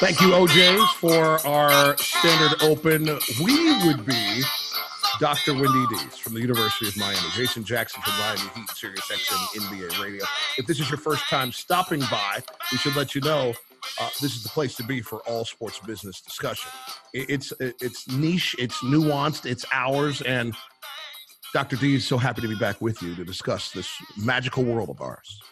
Thank you, OJs, for our standard open. We would be Dr. Windy Dees from the University of Miami, Jason Jackson from Miami Heat, Sirius XM NBA Radio. If this is your first time stopping by, we should let you know uh, this is the place to be for all sports business discussion. It's it's niche, it's nuanced, it's ours, and Dr. D is so happy to be back with you to discuss this magical world of ours.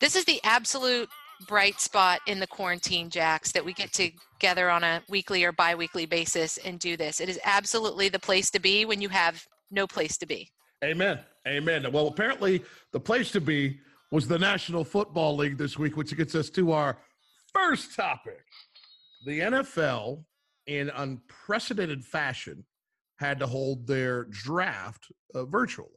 This is the absolute bright spot in the quarantine, Jax, that we get together on a weekly or bi weekly basis and do this. It is absolutely the place to be when you have no place to be. Amen. Amen. Well, apparently, the place to be was the National Football League this week, which gets us to our first topic. The NFL, in unprecedented fashion, had to hold their draft uh, virtually.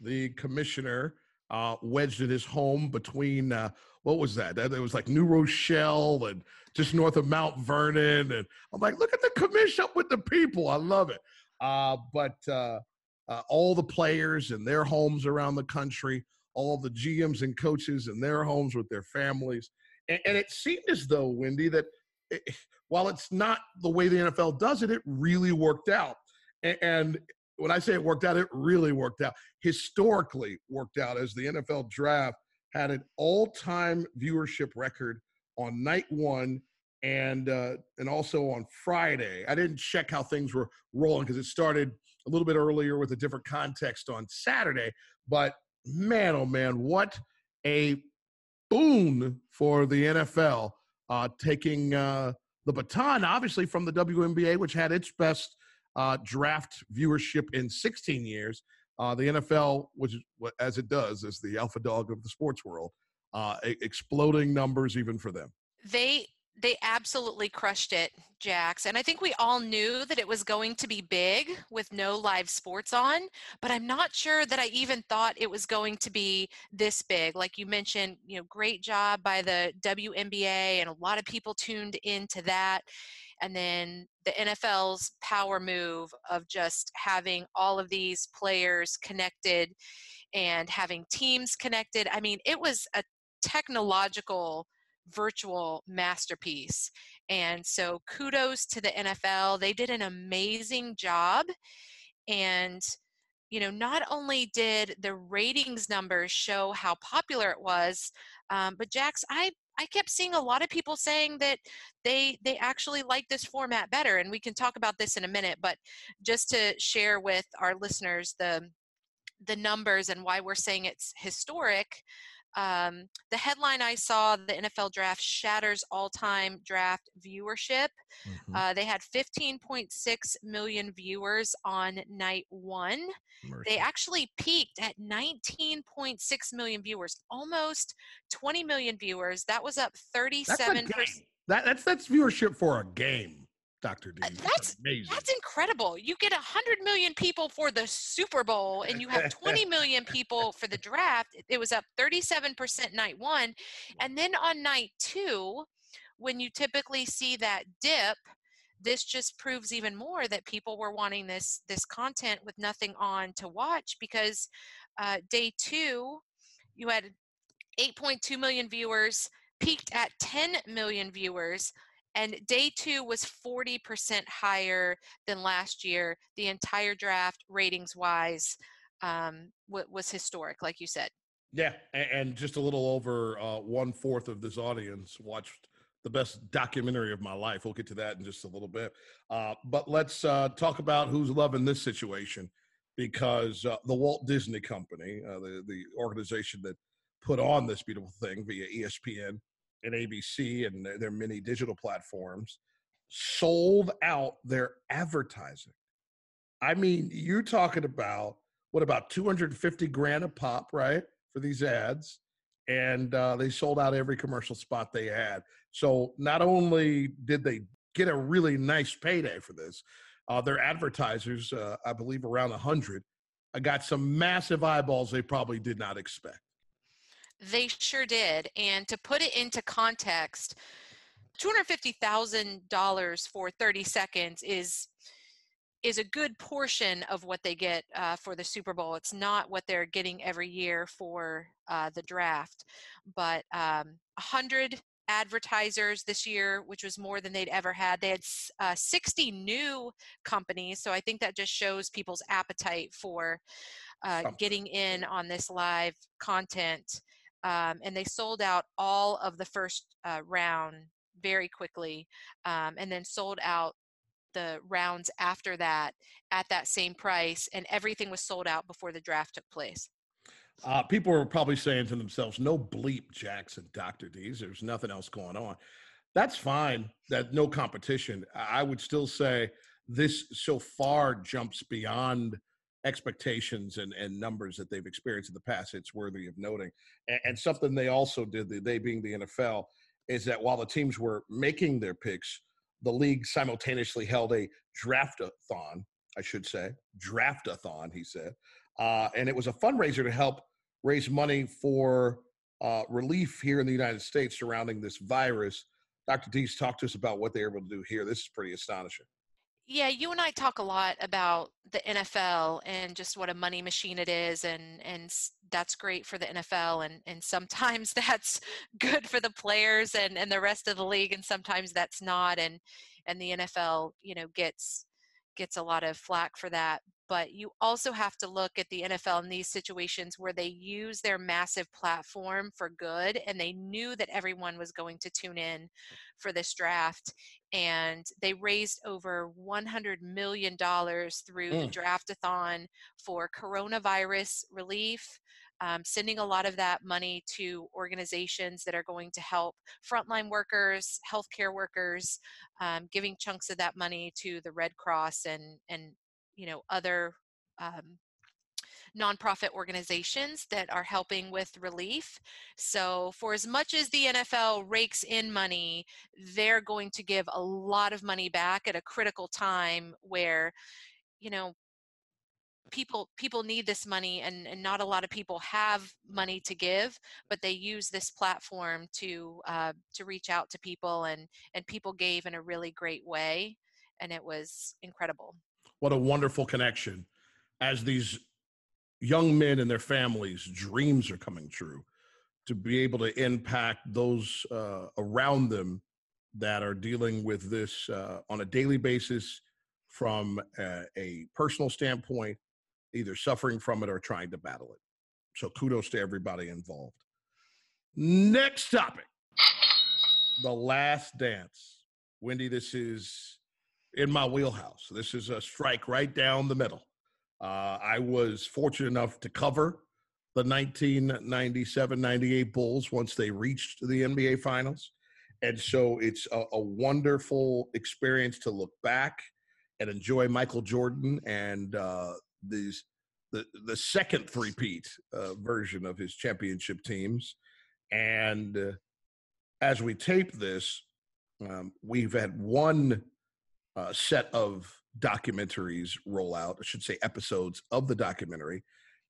The commissioner uh, wedged in his home between uh, what was that? That it was like New Rochelle and just north of Mount Vernon, and I'm like, look at the commission up with the people. I love it. Uh, but uh, uh, all the players and their homes around the country, all the GMs and coaches and their homes with their families, and, and it seemed as though Windy that it, while it's not the way the NFL does it, it really worked out. and, and when I say it worked out, it really worked out. Historically worked out as the NFL draft had an all-time viewership record on night one and uh, and also on Friday. I didn't check how things were rolling because it started a little bit earlier with a different context on Saturday. But man, oh man, what a boon for the NFL uh, taking uh, the baton, obviously from the WNBA, which had its best uh, draft viewership in 16 years, uh, the NFL, which is as it does, is the alpha dog of the sports world, uh, exploding numbers even for them. They they absolutely crushed it, Jax. And I think we all knew that it was going to be big with no live sports on, but I'm not sure that I even thought it was going to be this big. Like you mentioned, you know, great job by the WNBA, and a lot of people tuned into that and then the NFL's power move of just having all of these players connected and having teams connected. I mean, it was a technological virtual masterpiece. And so kudos to the NFL. They did an amazing job. And you know, not only did the ratings numbers show how popular it was, um, but Jax, I I kept seeing a lot of people saying that they they actually like this format better, and we can talk about this in a minute. But just to share with our listeners the the numbers and why we're saying it's historic. Um, the headline I saw, the NFL draft shatters all time draft viewership. Mm-hmm. Uh, they had 15.6 million viewers on night one. Mercy. They actually peaked at 19.6 million viewers, almost 20 million viewers. That was up 37 percent. That, that's that's viewership for a game, Doctor D. Uh, that's amazing. That's incredible. You get 100 million people for the Super Bowl, and you have 20 million people for the draft. It was up 37% night one, and then on night two, when you typically see that dip this just proves even more that people were wanting this this content with nothing on to watch because uh, day two you had 8.2 million viewers peaked at 10 million viewers And day two was 40% higher than last year. The entire draft, ratings wise, um, was historic, like you said. Yeah, and, just a little over uh, one fourth of this audience watched the best documentary of my life. We'll get to that in just a little bit. Uh, but let's uh, talk about who's loving this situation because uh, the Walt Disney Company, uh, the the organization that put on this beautiful thing via ESPN and ABC and their, many digital platforms, sold out their advertising. I mean, you're talking about what about 250 grand a pop, right, for these ads? And uh, they sold out every commercial spot they had. So not only did they get a really nice payday for this, uh, their advertisers, uh, I believe around 100, uh, got some massive eyeballs they probably did not expect. They sure did. And to put it into context, $250,000 for 30 seconds is is a good portion of what they get uh, for the Super Bowl. It's not what they're getting every year for uh, the draft, but um, 100 advertisers this year, which was more than they'd ever had. They had uh, 60 new companies, so I think that just shows people's appetite for uh, getting in on this live content. Um, and they sold out all of the first uh, round very quickly, um, and then sold out the rounds after that at that same price, and everything was sold out before the draft took place. Uh, people were probably saying to themselves, no bleep Jackson, Dr. D's. There's nothing else going on. That's fine. That no competition. I would still say this so far jumps beyond expectations and, and numbers that they've experienced in the past. It's worthy of noting. And, and something they also did, they being the NFL, is that while the teams were making their picks, the league simultaneously held a draftathon, I should say, draftathon, he said, uh, and it was a fundraiser to help raise money for uh, relief here in the United States surrounding this virus. Dr. Dees, talk to us about what they're able to do here. This is pretty astonishing. Yeah, you and I talk a lot about the NFL and just what a money machine it is, and and that's great for the NFL, and and sometimes that's good for the players and and the rest of the league, and sometimes that's not, and and the NFL, you know, gets gets a lot of flack for that but you also have to look at the NFL in these situations where they use their massive platform for good and they knew that everyone was going to tune in for this draft and they raised over 100 million dollars through mm. the draftathon for coronavirus relief um, sending a lot of that money to organizations that are going to help frontline workers, healthcare workers, um, giving chunks of that money to the Red Cross and and you know other um, nonprofit organizations that are helping with relief. So, for as much as the NFL rakes in money, they're going to give a lot of money back at a critical time where, you know, people people need this money and, and not a lot of people have money to give but they use this platform to uh, to reach out to people and and people gave in a really great way and it was incredible what a wonderful connection. As these young men and their families dreams are coming true to be able to impact those uh, around them that are dealing with this uh, on a daily basis from a, a, personal standpoint either suffering from it or trying to battle it. So kudos to everybody involved. Next topic. The last dance. Windy this is in my wheelhouse. This is a strike right down the middle. Uh, I was fortunate enough to cover the 1997 98 Bulls once they reached the NBA Finals. And so it's a, a wonderful experience to look back and enjoy Michael Jordan and uh, these the the second three-peat uh, version of his championship teams. And uh, as we tape this, um, we've had one uh, set of documentaries roll out, I should say episodes of the documentary.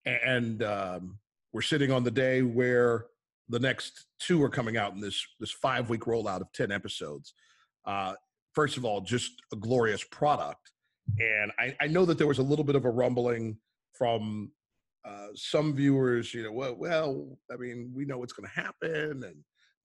And um, we're sitting on the day where the next two are coming out in this this five week rollout of 10 episodes. Uh, first of all, just a glorious product. And I, I know that there was a little bit of a rumbling from uh, some viewers, you know, well, well, I mean, we know what's going to happen, and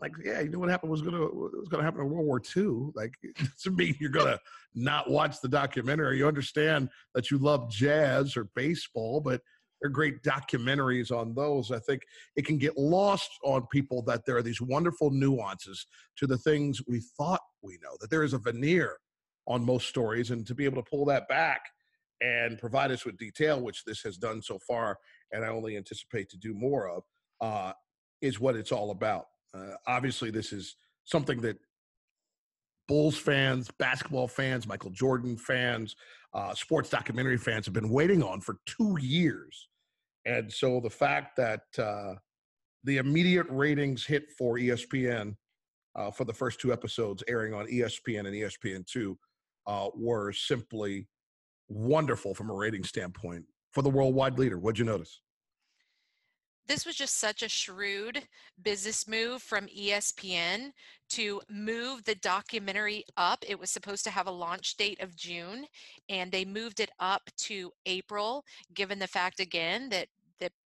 like, yeah, you know what happened was gonna was gonna happen in World War II. Like, doesn't mean you're gonna not watch the documentary. You understand that you love jazz or baseball, but they're great documentaries on those. I think it can get lost on people that there are these wonderful nuances to the things we thought we know. That there is a veneer on most stories, and to be able to pull that back and provide us with detail, which this has done so far, and I only anticipate to do more of, uh, is what it's all about. Uh, obviously, this is something that Bulls fans, basketball fans, Michael Jordan fans, uh, sports documentary fans have been waiting on for two years. And so the fact that uh, the immediate ratings hit for ESPN uh, for the first two episodes airing on ESPN and ESPN2 uh, were simply wonderful from a rating standpoint for the worldwide leader. What'd you notice? This was just such a shrewd business move from ESPN to move the documentary up. It was supposed to have a launch date of June, and they moved it up to April, given the fact, again, that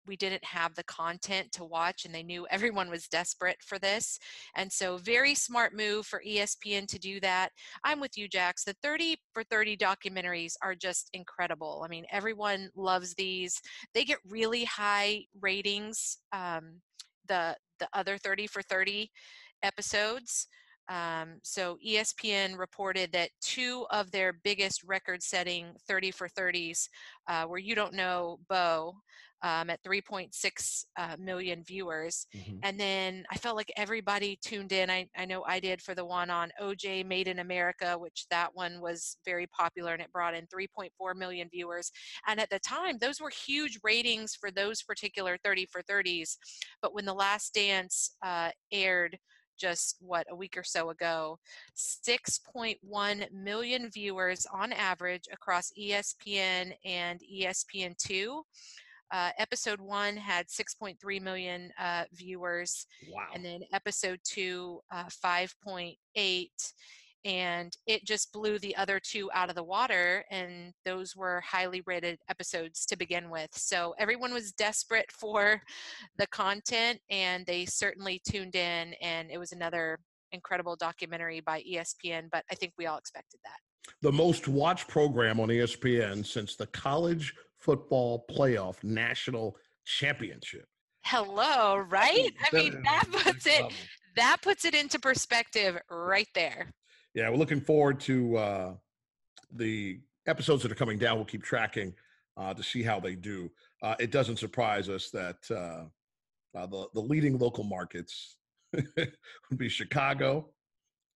we didn't have the content to watch and they knew everyone was desperate for this and so very smart move for espn to do that. I'm with you jax the 30 for 30 documentaries are just incredible. I mean everyone loves these. They get really high ratings um, the the other 30 for 30 episodes um, so ESPN reported that two of their biggest record-setting 30 for 30s uh, you don't know Bo um, at 3.6 uh, million viewers. Mm-hmm. And then I felt like everybody tuned in. I, I know I did for the one on OJ Made in America, which that one was very popular and it brought in 3.4 million viewers. And at the time, those were huge ratings for those particular 30 for 30s. But when The Last Dance uh, aired, just what a week or so ago 6.1 million viewers on average across espn and espn2 uh, episode one had 6.3 million uh, viewers. Wow. And then episode two, uh, 5.8. And it just blew the other two out of the water. And those were highly rated episodes to begin with. So everyone was desperate for the content, and they certainly tuned in. And it was another incredible documentary by ESPN, but I think we all expected that. The most watched program on ESPN since the college football playoff national championship. Hello, right? I mean, that puts it that puts it into perspective right there. Yeah, we're looking forward to uh, the episodes that are coming down. We'll keep tracking uh, to see how they do. Uh, it doesn't surprise us that uh, uh, the the leading local markets would be Chicago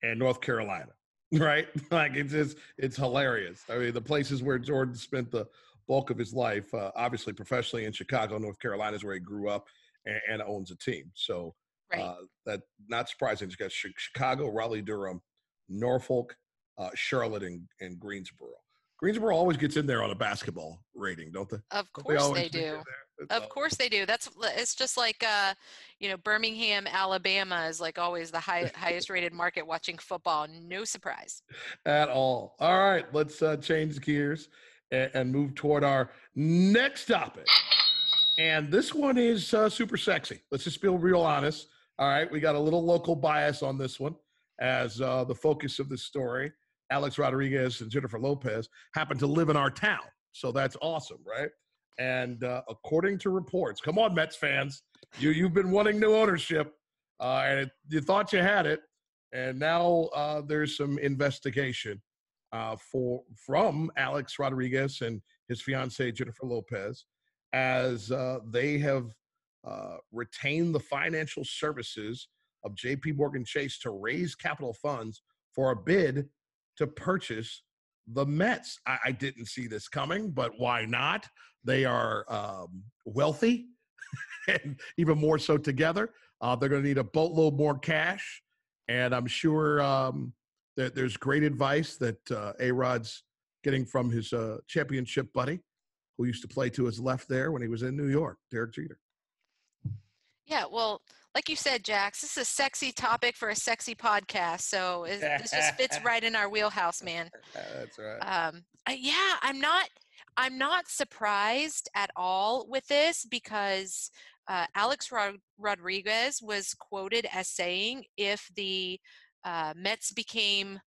and North Carolina, right? like it's just it's hilarious. I mean, the places where Jordan spent the bulk of his life, uh, obviously professionally in Chicago, North Carolina is where he grew up and, and owns a team. So right. uh, that not surprising. He's got Chicago, Raleigh, Durham, Norfolk, uh, Charlotte, and, and Greensboro. Greensboro always gets in there on a basketball rating, don't they? Of course they, they do. Of course they do. That's it's just like uh, you know Birmingham, Alabama is like always the high, highest rated market watching football. No surprise. At all. All right, let's uh, change gears and, and move toward our next topic. And this one is uh, super sexy. Let's just be real honest. All right, we got a little local bias on this one as uh, the focus of the story. Alex Rodriguez and Jennifer Lopez happen to live in our town. So that's awesome, right? And uh, according to reports, come on, Mets fans, you, you've been wanting new ownership uh, and it, you thought you had it. And now uh, there's some investigation uh, for from Alex Rodriguez and his fiancee Jennifer Lopez, as uh, they have uh, retained the financial services of J.P. Morgan Chase to raise capital funds for a bid to purchase the Mets. I, I didn't see this coming, but why not? They are um, wealthy, and even more so together. Uh, they're going to need a boatload more cash, and I'm sure um, there's great advice that uh, A Rod's getting from his uh, championship buddy, who used to play to his left there when he was in New York, Derek Jeter. Yeah, well, like you said, Jax, this is a sexy topic for a sexy podcast, so this just fits right in our wheelhouse, man. That's right. Um, yeah, I'm not. I'm not surprised at all with this because uh, Alex Rod- Rodriguez was quoted as saying if the uh, Mets became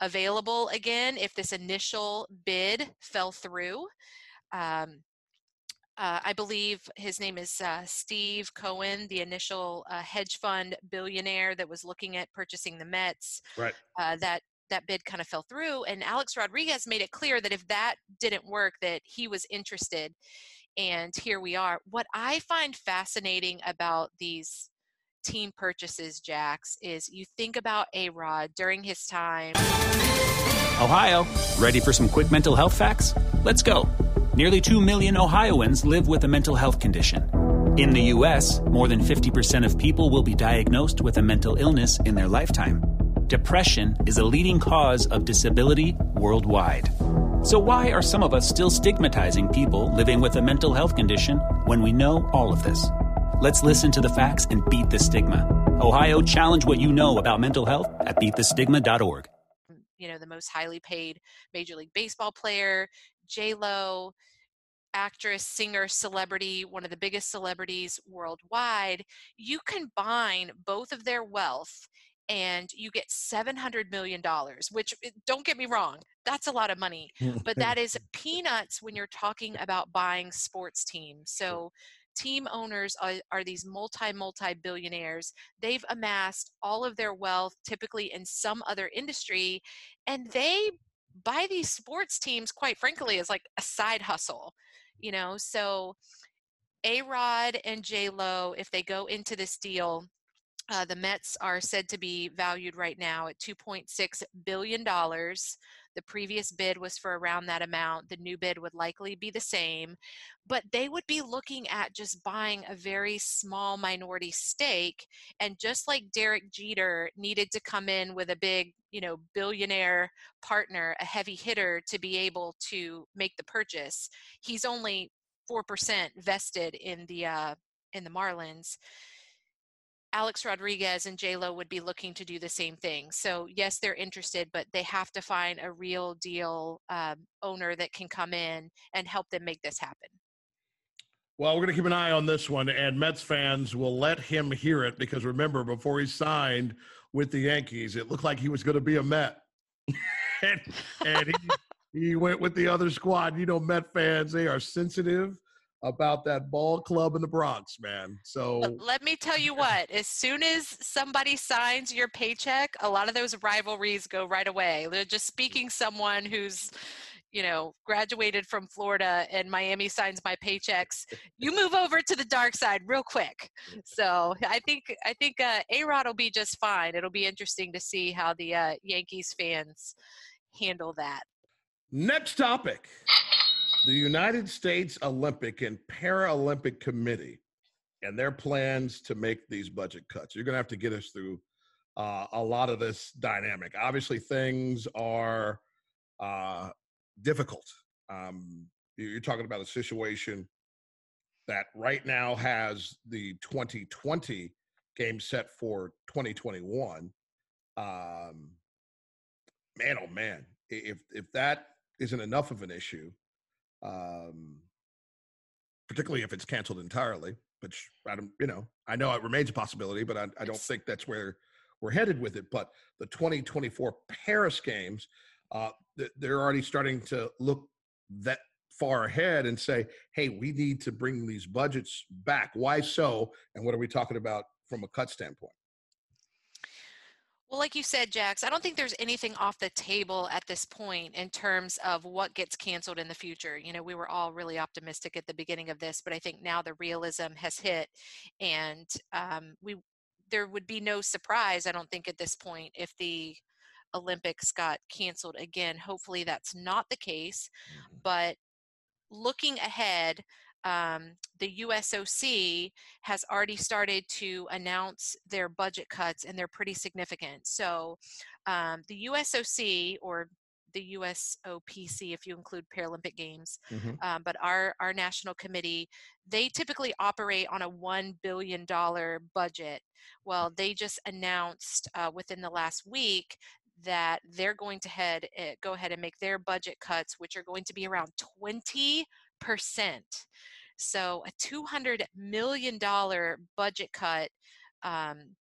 available again, if this initial bid fell through, um, uh, I believe his name is uh, Steve Cohen, the initial uh, hedge fund billionaire that was looking at purchasing the Mets. Right. Uh, that that bid kind of fell through, and Alex Rodriguez made it clear that if that didn't work, that he was interested. And here we are. What I find fascinating about these team purchases, Jax, is you think about A Rod during his time. Ohio, ready for some quick mental health facts? Let's go. Nearly 2 million Ohioans live with a mental health condition. In the U.S., more than 50% of people will be diagnosed with a mental illness in their lifetime. Depression is a leading cause of disability worldwide. So, why are some of us still stigmatizing people living with a mental health condition when we know all of this? Let's listen to the facts and beat the stigma. Ohio, challenge what you know about mental health at beatthestigma.org. You know, the most highly paid Major League Baseball player, J Lo, actress, singer, celebrity, one of the biggest celebrities worldwide, you combine both of their wealth and you get $700 million, which eh, don't get me wrong, that's a lot of money, but that is peanuts when you're talking about buying sports teams. So, team owners are, are these multi multi billionaires they've amassed all of their wealth typically in some other industry and they buy these sports teams quite frankly as like a side hustle you know so a rod and j lo if they go into this deal uh, the Mets are said to be valued right now at $2.6 billion. The previous bid was for around that amount. The new bid would likely be the same, but they would be looking at just buying a very small minority stake. And just like Derek Jeter needed to come in with a big, you know, billionaire partner, a heavy hitter to be able to make the purchase, he's only 4% vested in the, uh, in the Marlins. Alex Rodriguez and Lo would be looking to do the same thing. So yes, they're interested, but they have to find a real deal um, owner that can come in and help them make this happen. Well, we're going to keep an eye on this one, and Mets fans will let him hear it because remember, before he signed with the Yankees, it looked like he was going to be a Met, and, and he, he went with the other squad. You know, Met fans, they are sensitive about that ball club in the Bronx, man. So let me tell you what, as soon as somebody signs your paycheck, a lot of those rivalries go right away. They're just speaking someone who's you know, graduated from Florida and Miami signs my paychecks, you move over to the dark side real quick. So I think I think uh, A Rod will be just fine. It'll be interesting to see how the uh, Yankees fans handle that. Next topic the United States Olympic and Paralympic Committee and their plans to make these budget cuts. You're going to have to get us through uh, a lot of this dynamic. Obviously, things are uh, difficult. Um, you're talking about a situation that right now has the 2020 game set for 2021. Um, man, oh man, if if that isn't enough of an issue, um, particularly if it's canceled entirely. Which I don't, you know, I know it remains a possibility, but I, I don't think that's where we're headed with it. But the 2024 Paris Games, uh, they're already starting to look that far ahead and say, hey, we need to bring these budgets back. Why so? And what are we talking about from a cut standpoint? Well, like you said, Jax, I don't think there's anything off the table at this point in terms of what gets canceled in the future. You know, we were all really optimistic at the beginning of this, but I think now the realism has hit, and um, we there would be no surprise. I don't think at this point if the Olympics got canceled again. Hopefully, that's not the case, mm-hmm. but looking ahead, um, the USOC has already started to announce their budget cuts, and they're pretty significant. So, um, the USOC or the USOPC, if you include Paralympic Games, mm-hmm. um, but our our national committee, they typically operate on a one billion dollar budget. Well, they just announced uh, within the last week that they're going to head uh, go ahead and make their budget cuts, which are going to be around twenty. So a $200 million budget cut um,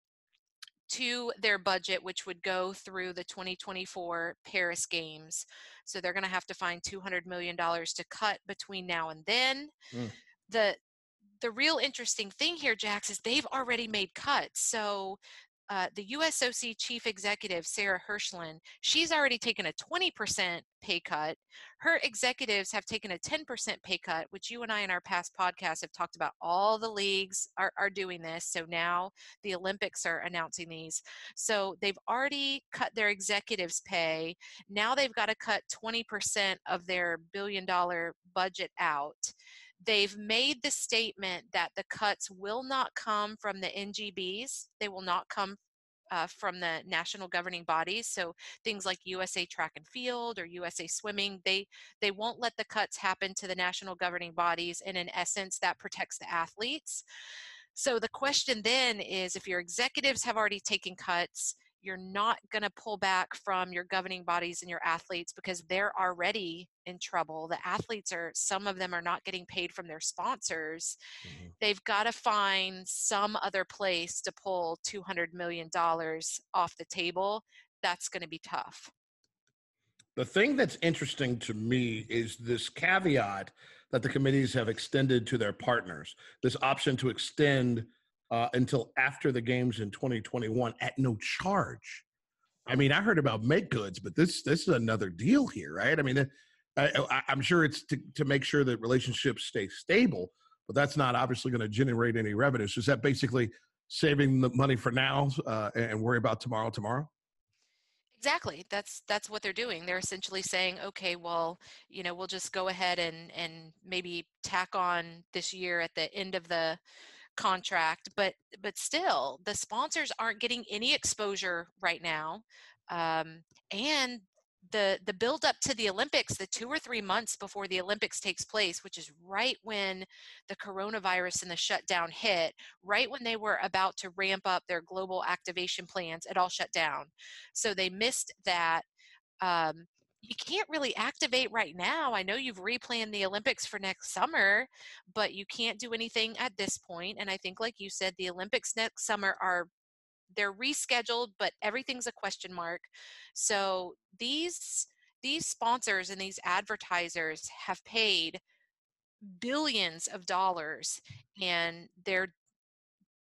to their budget, which would go through the 2024 Paris Games. So they're going to have to find $200 million to cut between now and then. Mm. The the real interesting thing here, Jax, is they've already made cuts. So uh, the USOC chief executive, Sarah Hirshland, she's already taken a 20% pay cut. Her executives have taken a 10% pay cut, which you and I in our past podcasts have talked about. All the leagues are, are doing this. So now the Olympics are announcing these. So they've already cut their executives' pay. Now they've got to cut 20% of their billion dollar budget out they've made the statement that the cuts will not come from the NGBs. They will not come uh, from the national governing bodies. So things like USA Track and Field or USA Swimming, they they won't let the cuts happen to the national governing bodies, and in essence, that protects the athletes. So the question then is, if your executives have already taken cuts, you're not going to pull back from your governing bodies and your athletes because they're already in trouble. The athletes are, some of them are not getting paid from their sponsors. Mm-hmm. They've got to find some other place to pull $200 million off the table. That's going to be tough. The thing that's interesting to me is this caveat that the committees have extended to their partners this option to extend uh, until after the games in 2021 at no charge. I mean, I heard about make goods, but this this is another deal here, right? I mean, I, am sure it's to, to make sure that relationships stay stable, but that's not obviously going to generate any revenue. So is that basically saving the money for now uh, and worry about tomorrow tomorrow? Exactly. That's that's what they're doing. They're essentially saying, okay, well, you know, we'll just go ahead and and maybe tack on this year at the end of the contract but but still the sponsors aren't getting any exposure right now um, and the the build up to the olympics the two or three months before the olympics takes place which is right when the coronavirus and the shutdown hit right when they were about to ramp up their global activation plans it all shut down. So they missed that um, you can't really activate right now. I know you've replanned the Olympics for next summer, but you can't do anything at this point. And I think, like you said, the Olympics next summer are they're rescheduled, but everything's a question mark. So these these sponsors and these advertisers have paid billions of dollars and they're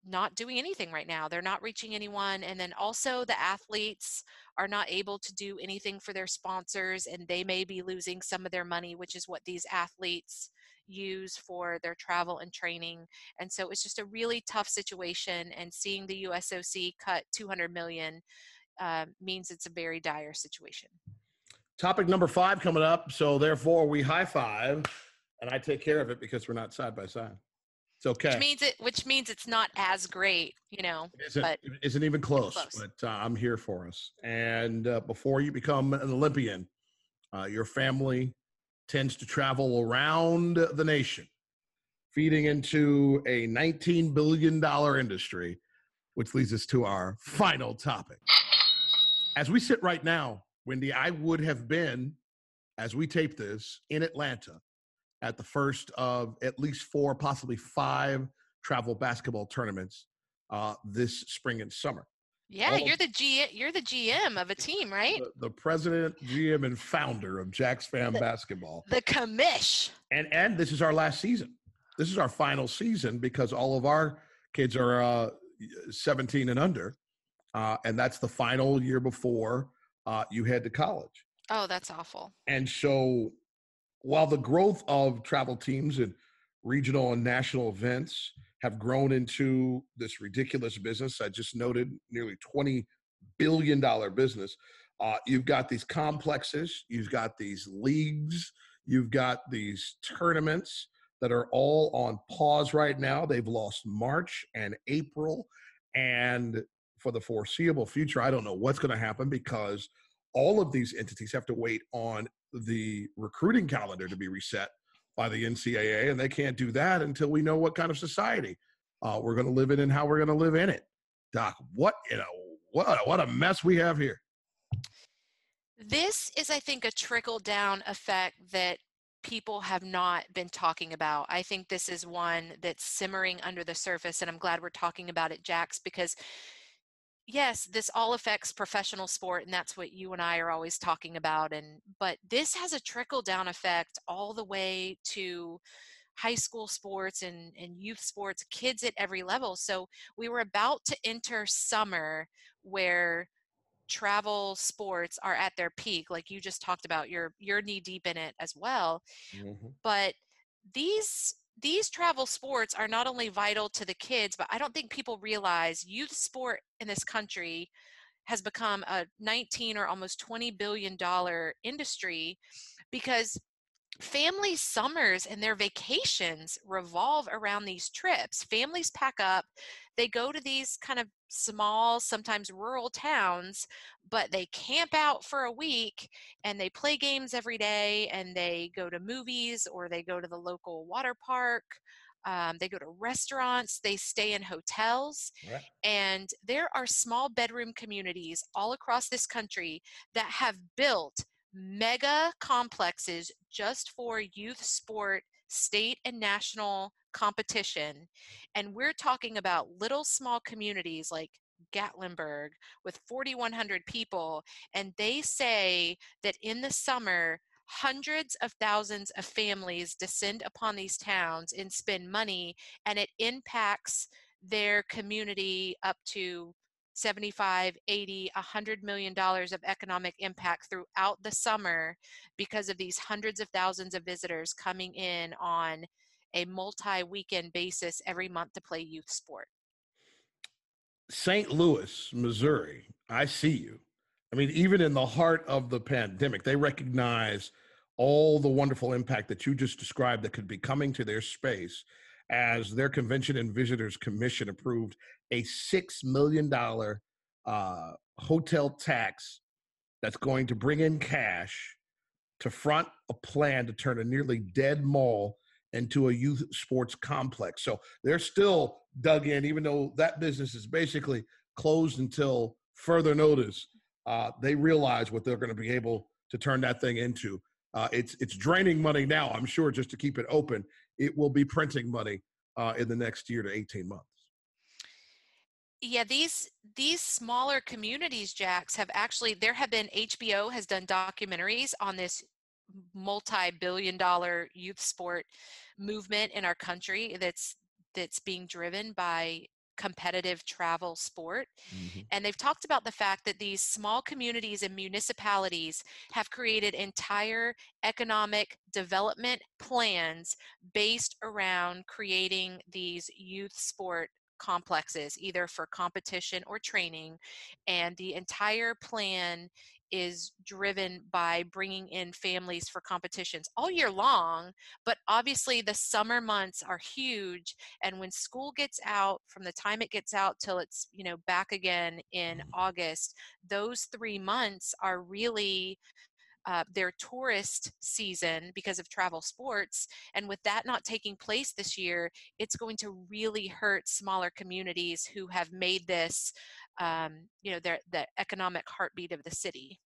not doing anything right now. They're not reaching anyone. And then also the athletes are not able to do anything for their sponsors and they may be losing some of their money, which is what these athletes use for their travel and training. And so it's just a really tough situation. And seeing the USOC cut 200 million uh, means it's a very dire situation. Topic number five coming up. So therefore, we high five, and I take care of it because we're not side by side. It's okay. Which means it, which means it's not as great, you know. It isn't, but it isn't even close. close. But uh, I'm here for us. And uh, before you become an Olympian, uh, your family tends to travel around the nation, feeding into a 19 billion dollar industry, which leads us to our final topic. As we sit right now, Windy, I would have been, as we tape this, in Atlanta at the first of at least four, possibly five travel basketball tournaments uh, this spring and summer. Yeah, All you're the G. You're the GM of a team, right? The, the president, GM, and founder of Jax Fam the, Basketball. The commish. And and this is our last season. This is our final season because all of our kids are uh, 17 and under, uh, and that's the final year before uh, you head to college. Oh, that's awful. And so while the growth of travel teams and regional and national events have grown into this ridiculous business, I just noted nearly $20 billion business. Uh, you've got these complexes, you've got these leagues, you've got these tournaments that are all on pause right now. They've lost March and April. And for the foreseeable future, I don't know what's going to happen because all of these entities have to wait on the recruiting calendar to be reset by the NCAA, and they can't do that until we know what kind of society uh, we're going to live in and how we're going to live in it. Doc, what you know, what what a mess we have here. This is, I think, a trickle down effect that people have not been talking about. I think this is one that's simmering under the surface, and I'm glad we're talking about it, Jax, because yes, this all affects professional sport, and that's what you and I are always talking about. And but this has a trickle down effect all the way to high school sports and, and youth sports, kids at every level. So we were about to enter summer where travel sports are at their peak like you just talked about you're you're knee deep in it as well mm-hmm. but these these travel sports are not only vital to the kids but i don't think people realize youth sport in this country has become a 19 or almost 20 billion dollar industry because family summers and their vacations revolve around these trips. Families pack up, they go to these kind of small, sometimes rural towns, but they camp out for a week and they play games every day and they go to movies or they go to the local water park. Um, they go to restaurants, they stay in hotels, right. and there are small bedroom communities all across this country that have built mega complexes just for youth sport, state and national competition. And we're talking about little small communities like Gatlinburg with 4,100 people. And they say that in the summer, hundreds of thousands of families descend upon these towns and spend money, and it impacts their community up to 75 80 100 million dollars of economic impact throughout the summer because of these hundreds of thousands of visitors coming in on a multi-weekend basis every month to play youth sport. St louis missouri i see you. I mean even in the heart of the pandemic they recognize all the wonderful impact that you just described that could be coming to their space as their convention and visitors commission approved a six million dollar uh, hotel tax that's going to bring in cash to front a plan to turn a nearly dead mall into a youth sports complex. So they're still dug in, even though that business is basically closed until further notice. Uh, they realize what they're going to be able to turn that thing into. Uh, it's it's draining money now, I'm sure, just to keep it open. It will be printing money uh, in the next year to 18 months. Yeah these these smaller communities Jax have actually there have been hbo has done documentaries on this multi-billion dollar youth sport movement in our country that's that's being driven by competitive travel sport. Mm-hmm. And they've talked about the fact that these small communities and municipalities have created entire economic development plans based around creating these youth sport complexes, either for competition or training. And the entire plan is driven by bringing in families for competitions all year long but obviously the summer months are huge and when school gets out from the time it gets out till it's you know back again in mm-hmm. august those 3 months are really uh, their tourist season because of travel sports. And with that not taking place this year, it's going to really hurt smaller communities who have made this, um, you know, their the economic heartbeat of the city.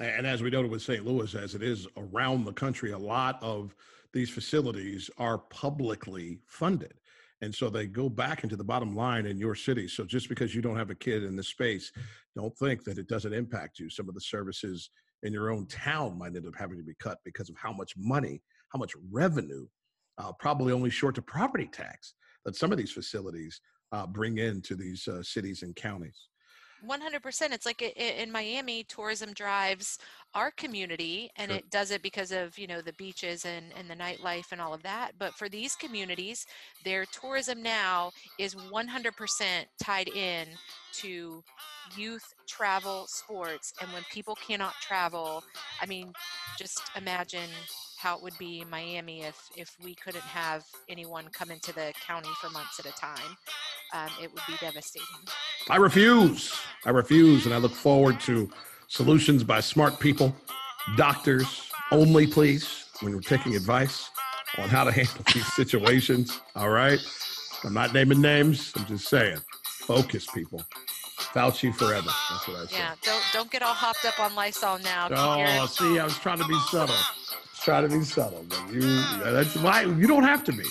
And as we noted with St. Louis, as it is around the country, a lot of these facilities are publicly funded. And so they go back into the bottom line in your city. So just because you don't have a kid in the space, don't think that it doesn't impact you. Some of the services in your own town might end up having to be cut because of how much money, how much revenue, uh, probably only short to property tax that some of these facilities uh, bring into these uh, cities and counties. 100% it's like in miami tourism drives our community and sure. it does it because of you know the beaches and, and the nightlife and all of that but for these communities their tourism now is 100% tied in to youth travel sports and when people cannot travel i mean just imagine how it would be in Miami if if we couldn't have anyone come into the county for months at a time. Um, it would be devastating. I refuse. I refuse, and I look forward to solutions by smart people, doctors only, please, when we're taking advice on how to handle these situations. All right. I'm not naming names. I'm just saying, focus, people. Fauci forever. That's what I say. Yeah, don't don't get all hopped up on Lysol now. Oh, see, I was trying to be subtle. trying to be subtle, but you that's why you don't have to be.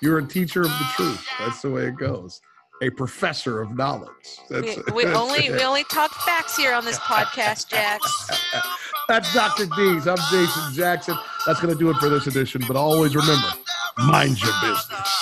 You're a teacher of the truth. That's the way it goes. A professor of knowledge. That's, We, we that's only it. we only talk facts here on this podcast, Jax. That's Dr. D's. I'm Jason Jackson. That's going to do it for this edition. But always remember, mind your business.